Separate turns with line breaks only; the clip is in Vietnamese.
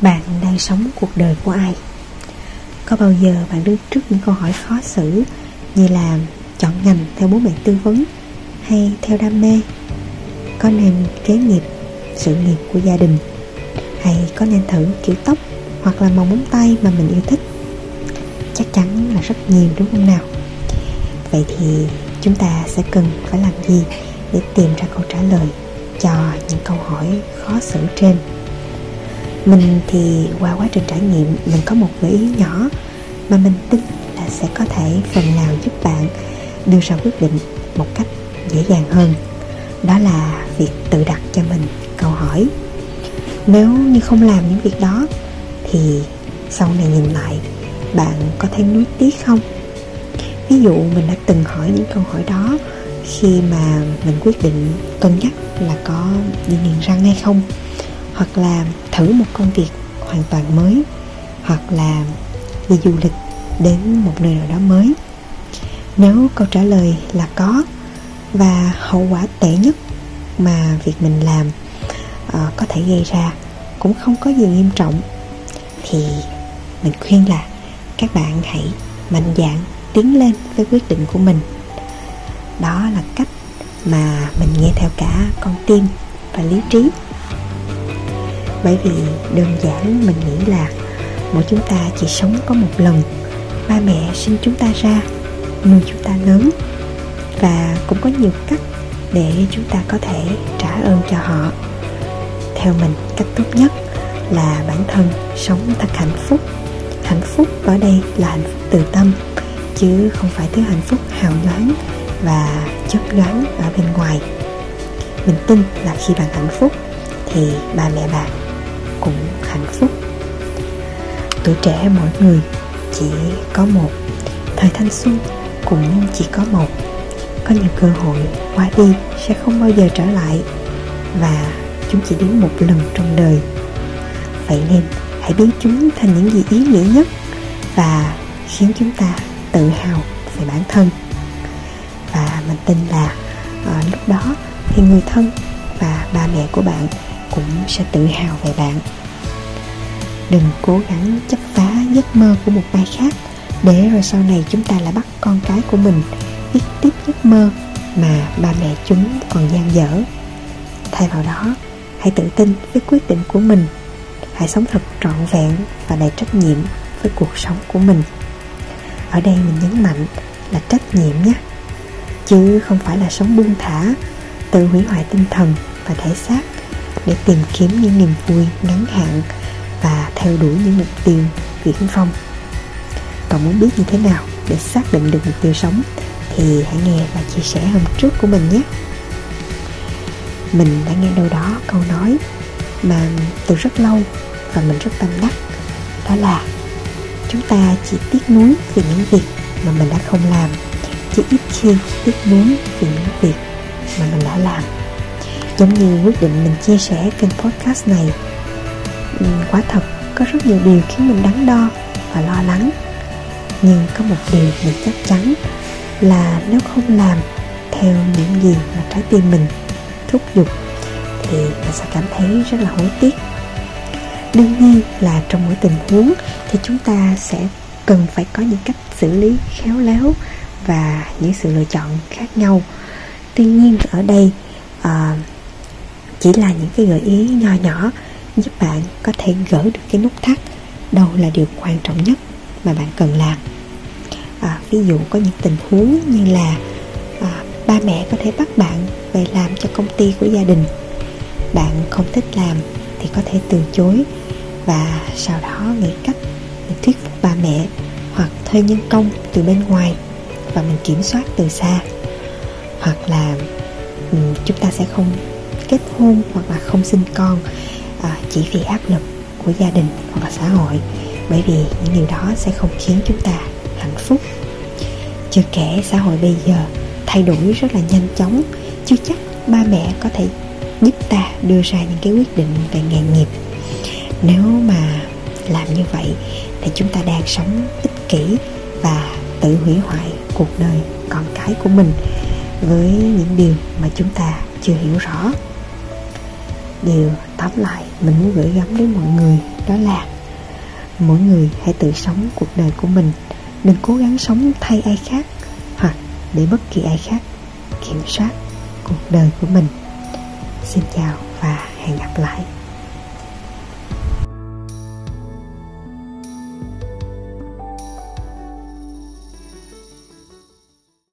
bạn đang sống cuộc đời của ai? Có bao giờ bạn đứng trước những câu hỏi khó xử như là chọn ngành theo bố mẹ tư vấn hay theo đam mê? Có nên kế nghiệp, sự nghiệp của gia đình? Hay có nên thử kiểu tóc hoặc là màu móng tay mà mình yêu thích? Chắc chắn là rất nhiều đúng không nào? Vậy thì chúng ta sẽ cần phải làm gì để tìm ra câu trả lời cho những câu hỏi khó xử trên? Mình thì qua quá trình trải nghiệm, mình có một gợi ý nhỏ mà mình tin là sẽ có thể phần nào giúp bạn đưa ra quyết định một cách dễ dàng hơn. Đó là việc tự đặt cho mình câu hỏi. Nếu như không làm những việc đó, thì sau này nhìn lại, bạn có thấy nuối tiếc không? Ví dụ mình đã từng hỏi những câu hỏi đó khi mà mình quyết định cân nhắc là có đi niềng răng hay không hoặc là thử một công việc hoàn toàn mới hoặc là đi du lịch đến một nơi nào đó mới. Nếu câu trả lời là có và hậu quả tệ nhất mà việc mình làm uh, có thể gây ra cũng không có gì nghiêm trọng thì mình khuyên là các bạn hãy mạnh dạn tiến lên với quyết định của mình. Đó là cách mà mình nghe theo cả con tim và lý trí bởi vì đơn giản mình nghĩ là mỗi chúng ta chỉ sống có một lần. Ba mẹ sinh chúng ta ra, nuôi chúng ta lớn. Và cũng có nhiều cách để chúng ta có thể trả ơn cho họ. Theo mình, cách tốt nhất là bản thân sống thật hạnh phúc. Hạnh phúc ở đây là hạnh phúc từ tâm, chứ không phải thứ hạnh phúc hào nhoáng và chớp đoán ở bên ngoài. Mình tin là khi bạn hạnh phúc thì ba mẹ bạn hạnh phúc. Tuổi trẻ mỗi người chỉ có một thời thanh xuân cũng chỉ có một. Có nhiều cơ hội qua đi sẽ không bao giờ trở lại và chúng chỉ đến một lần trong đời. Vậy nên hãy biến chúng thành những gì ý nghĩa nhất và khiến chúng ta tự hào về bản thân. Và mình tin là à, lúc đó thì người thân và ba mẹ của bạn cũng sẽ tự hào về bạn đừng cố gắng chấp phá giấc mơ của một ai khác. Để rồi sau này chúng ta lại bắt con cái của mình viết tiếp giấc mơ mà ba mẹ chúng còn gian dở. Thay vào đó, hãy tự tin với quyết định của mình. Hãy sống thật trọn vẹn và đầy trách nhiệm với cuộc sống của mình. Ở đây mình nhấn mạnh là trách nhiệm nhé. Chứ không phải là sống buông thả, tự hủy hoại tinh thần và thể xác để tìm kiếm những niềm vui ngắn hạn và theo đuổi những mục tiêu viễn phong. Còn muốn biết như thế nào để xác định được mục tiêu sống, thì hãy nghe và chia sẻ hôm trước của mình nhé. Mình đã nghe đâu đó câu nói mà từ rất lâu và mình rất tâm đắc, đó là chúng ta chỉ tiếc nuối vì những việc mà mình đã không làm, chỉ ít khi tiếc nuối vì những việc mà mình đã làm. Giống như quyết định mình chia sẻ kênh podcast này quả thật có rất nhiều điều khiến mình đắn đo và lo lắng. Nhưng có một điều mình chắc chắn là nếu không làm theo những gì mà trái tim mình thúc giục thì mình sẽ cảm thấy rất là hối tiếc. Đương nhiên là trong mỗi tình huống thì chúng ta sẽ cần phải có những cách xử lý khéo léo và những sự lựa chọn khác nhau. Tuy nhiên ở đây à, chỉ là những cái gợi ý nho nhỏ giúp bạn có thể gỡ được cái nút thắt. Đâu là điều quan trọng nhất mà bạn cần làm? À, ví dụ có những tình huống như là à, ba mẹ có thể bắt bạn về làm cho công ty của gia đình. Bạn không thích làm thì có thể từ chối và sau đó nghĩ cách để thuyết phục ba mẹ hoặc thuê nhân công từ bên ngoài và mình kiểm soát từ xa. Hoặc là ừ, chúng ta sẽ không kết hôn hoặc là không sinh con à, chỉ vì áp lực của gia đình hoặc là xã hội bởi vì những điều đó sẽ không khiến chúng ta hạnh phúc. Chưa kể xã hội bây giờ thay đổi rất là nhanh chóng chưa chắc ba mẹ có thể giúp ta đưa ra những cái quyết định về nghề nghiệp. Nếu mà làm như vậy thì chúng ta đang sống ích kỷ và tự hủy hoại cuộc đời con cái của mình với những điều mà chúng ta chưa hiểu rõ điều tóm lại, mình muốn gửi gắm đến mọi người, đó là mỗi người hãy tự sống cuộc đời của mình đừng cố gắng sống thay ai khác, hoặc để bất kỳ ai khác kiểm soát cuộc đời của mình. Xin chào và hẹn gặp lại.